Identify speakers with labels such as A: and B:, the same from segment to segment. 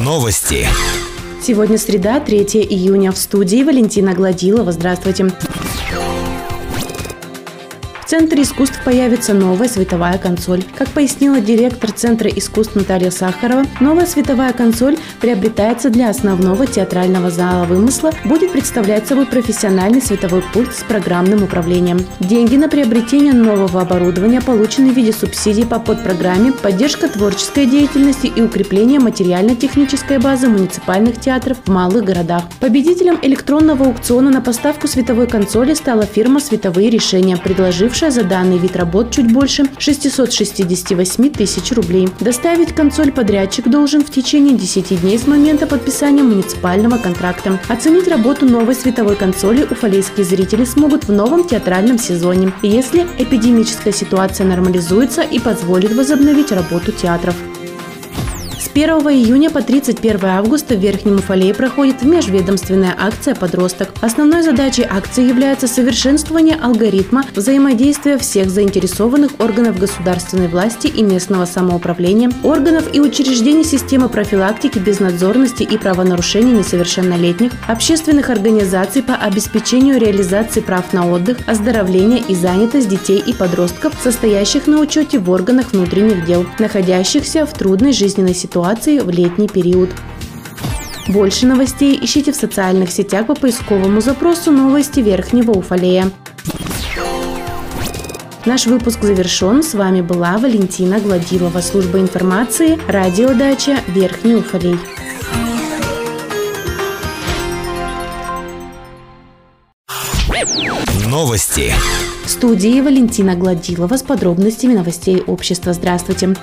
A: Новости.
B: Сегодня среда, 3 июня. В студии Валентина Гладилова. Здравствуйте. Центре искусств появится новая световая консоль. Как пояснила директор Центра искусств Наталья Сахарова, новая световая консоль приобретается для основного театрального зала вымысла, будет представлять собой профессиональный световой пульт с программным управлением. Деньги на приобретение нового оборудования получены в виде субсидий по подпрограмме «Поддержка творческой деятельности и укрепление материально-технической базы муниципальных театров в малых городах». Победителем электронного аукциона на поставку световой консоли стала фирма «Световые решения», предложившая получившая за данный вид работ чуть больше 668 тысяч рублей. Доставить консоль подрядчик должен в течение 10 дней с момента подписания муниципального контракта. Оценить работу новой световой консоли уфалейские зрители смогут в новом театральном сезоне, если эпидемическая ситуация нормализуется и позволит возобновить работу театров. 1 июня по 31 августа в Верхнем Уфалее проходит межведомственная акция «Подросток». Основной задачей акции является совершенствование алгоритма взаимодействия всех заинтересованных органов государственной власти и местного самоуправления, органов и учреждений системы профилактики безнадзорности и правонарушений несовершеннолетних, общественных организаций по обеспечению реализации прав на отдых, оздоровление и занятость детей и подростков, состоящих на учете в органах внутренних дел, находящихся в трудной жизненной ситуации ситуации в летний период. Больше новостей ищите в социальных сетях по поисковому запросу «Новости Верхнего Уфалея». Наш выпуск завершен. С вами была Валентина Гладилова, служба информации, радиодача Верхний Уфалей.
A: Новости.
B: В студии Валентина Гладилова с подробностями новостей общества. Здравствуйте.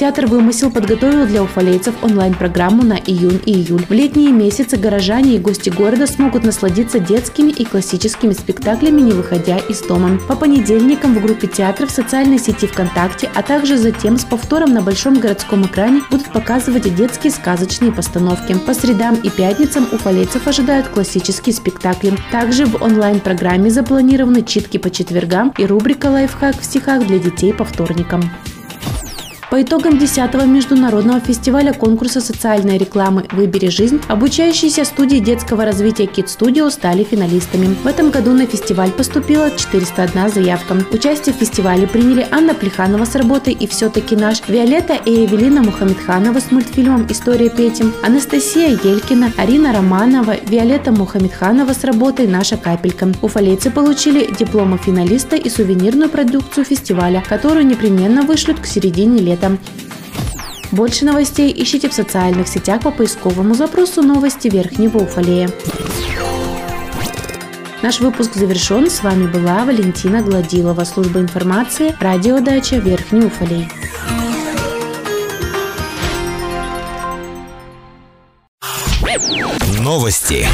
B: Театр «Вымысел» подготовил для уфалейцев онлайн-программу на июнь и июль. В летние месяцы горожане и гости города смогут насладиться детскими и классическими спектаклями, не выходя из дома. По понедельникам в группе театра в социальной сети ВКонтакте, а также затем с повтором на большом городском экране будут показывать детские сказочные постановки. По средам и пятницам уфалейцев ожидают классические спектакли. Также в онлайн-программе запланированы читки по четвергам и рубрика «Лайфхак» в стихах для детей по вторникам. По итогам 10-го международного фестиваля конкурса социальной рекламы «Выбери жизнь» обучающиеся студии детского развития Kid Studio стали финалистами. В этом году на фестиваль поступила 401 заявка. Участие в фестивале приняли Анна Плеханова с работой «И все-таки наш», Виолетта и Эвелина Мухаммедханова с мультфильмом «История Пети», Анастасия Елькина, Арина Романова, Виолетта Мухаммедханова с работой «Наша капелька». Уфалейцы получили дипломы финалиста и сувенирную продукцию фестиваля, которую непременно вышлют к середине лета лета. Больше новостей ищите в социальных сетях по поисковому запросу «Новости Верхнего Уфалея». Наш выпуск завершен. С вами была Валентина Гладилова, служба информации, радиодача Верхний Уфалей.
A: Новости.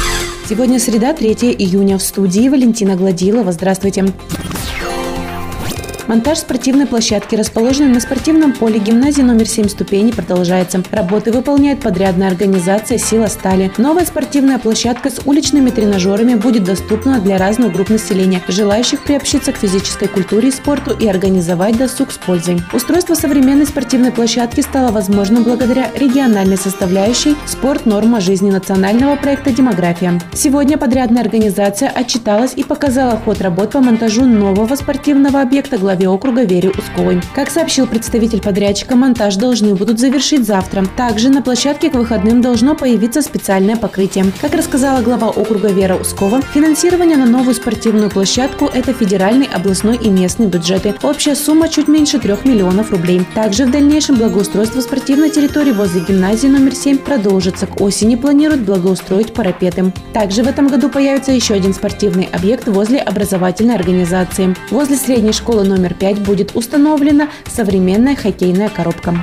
B: Сегодня среда, 3 июня. В студии Валентина Гладилова. Здравствуйте. Монтаж спортивной площадки, расположенной на спортивном поле гимназии номер 7 ступеней, продолжается. Работы выполняет подрядная организация «Сила стали». Новая спортивная площадка с уличными тренажерами будет доступна для разных групп населения, желающих приобщиться к физической культуре и спорту и организовать досуг с пользой. Устройство современной спортивной площадки стало возможным благодаря региональной составляющей «Спорт. Норма жизни» национального проекта «Демография». Сегодня подрядная организация отчиталась и показала ход работ по монтажу нового спортивного объекта главе главе округа Вере Усковой. Как сообщил представитель подрядчика, монтаж должны будут завершить завтра. Также на площадке к выходным должно появиться специальное покрытие. Как рассказала глава округа Вера Ускова, финансирование на новую спортивную площадку – это федеральный, областной и местный бюджеты. Общая сумма чуть меньше 3 миллионов рублей. Также в дальнейшем благоустройство спортивной территории возле гимназии номер 7 продолжится. К осени планируют благоустроить парапеты. Также в этом году появится еще один спортивный объект возле образовательной организации. Возле средней школы номер номер 5 будет установлена современная хоккейная коробка.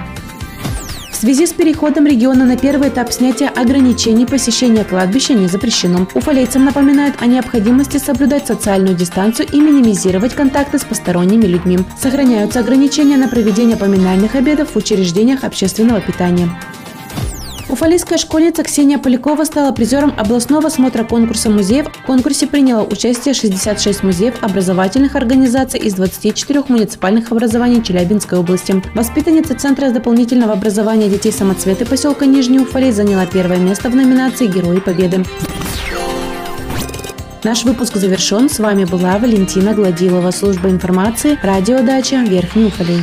B: В связи с переходом региона на первый этап снятия ограничений посещения кладбища не запрещено. Уфалейцам напоминают о необходимости соблюдать социальную дистанцию и минимизировать контакты с посторонними людьми. Сохраняются ограничения на проведение поминальных обедов в учреждениях общественного питания. Уфалийская школьница Ксения Полякова стала призером областного смотра конкурса музеев. В конкурсе приняло участие 66 музеев образовательных организаций из 24 муниципальных образований Челябинской области. Воспитанница Центра дополнительного образования детей самоцветы поселка Нижний Уфалей заняла первое место в номинации «Герои Победы». Наш выпуск завершен. С вами была Валентина Гладилова, служба информации, радиодача Верхний Уфалей.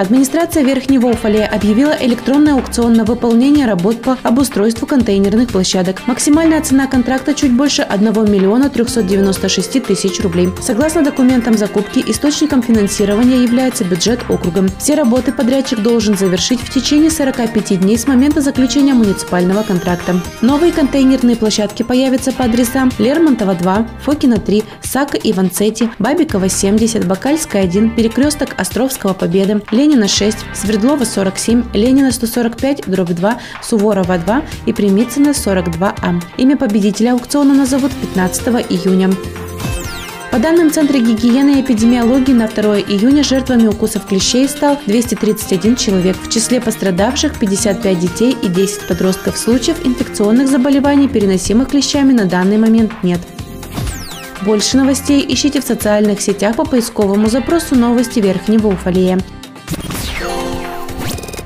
B: Администрация Верхнего Уфалея объявила электронный аукцион на выполнение работ по обустройству контейнерных площадок. Максимальная цена контракта чуть больше 1 миллиона 396 тысяч рублей. Согласно документам закупки, источником финансирования является бюджет округа. Все работы подрядчик должен завершить в течение 45 дней с момента заключения муниципального контракта. Новые контейнерные площадки появятся по адресам Лермонтова 2, Фокина 3, Сака и Ванцети, Бабикова 70, Бакальская 1, Перекресток Островского Победы, Ленин Ленина 6, Свердлова 47, Ленина 145, дробь 2, Суворова 2 и Примицына 42А. Имя победителя аукциона назовут 15 июня. По данным Центра гигиены и эпидемиологии на 2 июня жертвами укусов клещей стал 231 человек. В числе пострадавших 55 детей и 10 подростков. Случаев инфекционных заболеваний, переносимых клещами, на данный момент нет. Больше новостей ищите в социальных сетях по поисковому запросу «Новости Верхнего Уфалея».